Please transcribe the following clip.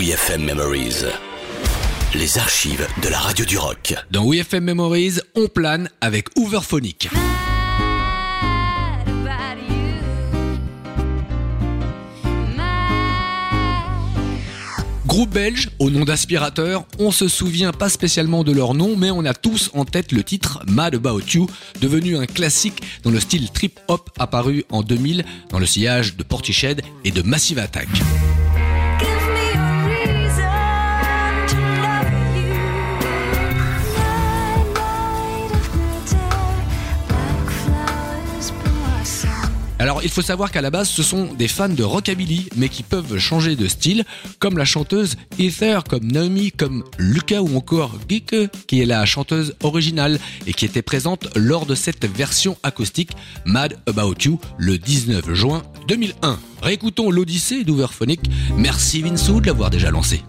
WeFM Memories. Les archives de la radio du rock. Dans WeFM Memories, on plane avec Hooverphonic. Groupe belge, au nom d'aspirateur, on se souvient pas spécialement de leur nom, mais on a tous en tête le titre Mad About You, devenu un classique dans le style trip-hop apparu en 2000 dans le sillage de Portiched et de Massive Attack. Alors il faut savoir qu'à la base ce sont des fans de rockabilly mais qui peuvent changer de style comme la chanteuse Ether, comme Naomi, comme Luca ou encore Geek qui est la chanteuse originale et qui était présente lors de cette version acoustique Mad About You le 19 juin 2001. Réécoutons l'Odyssée d'Overphonic. Merci Vinsou de l'avoir déjà lancé.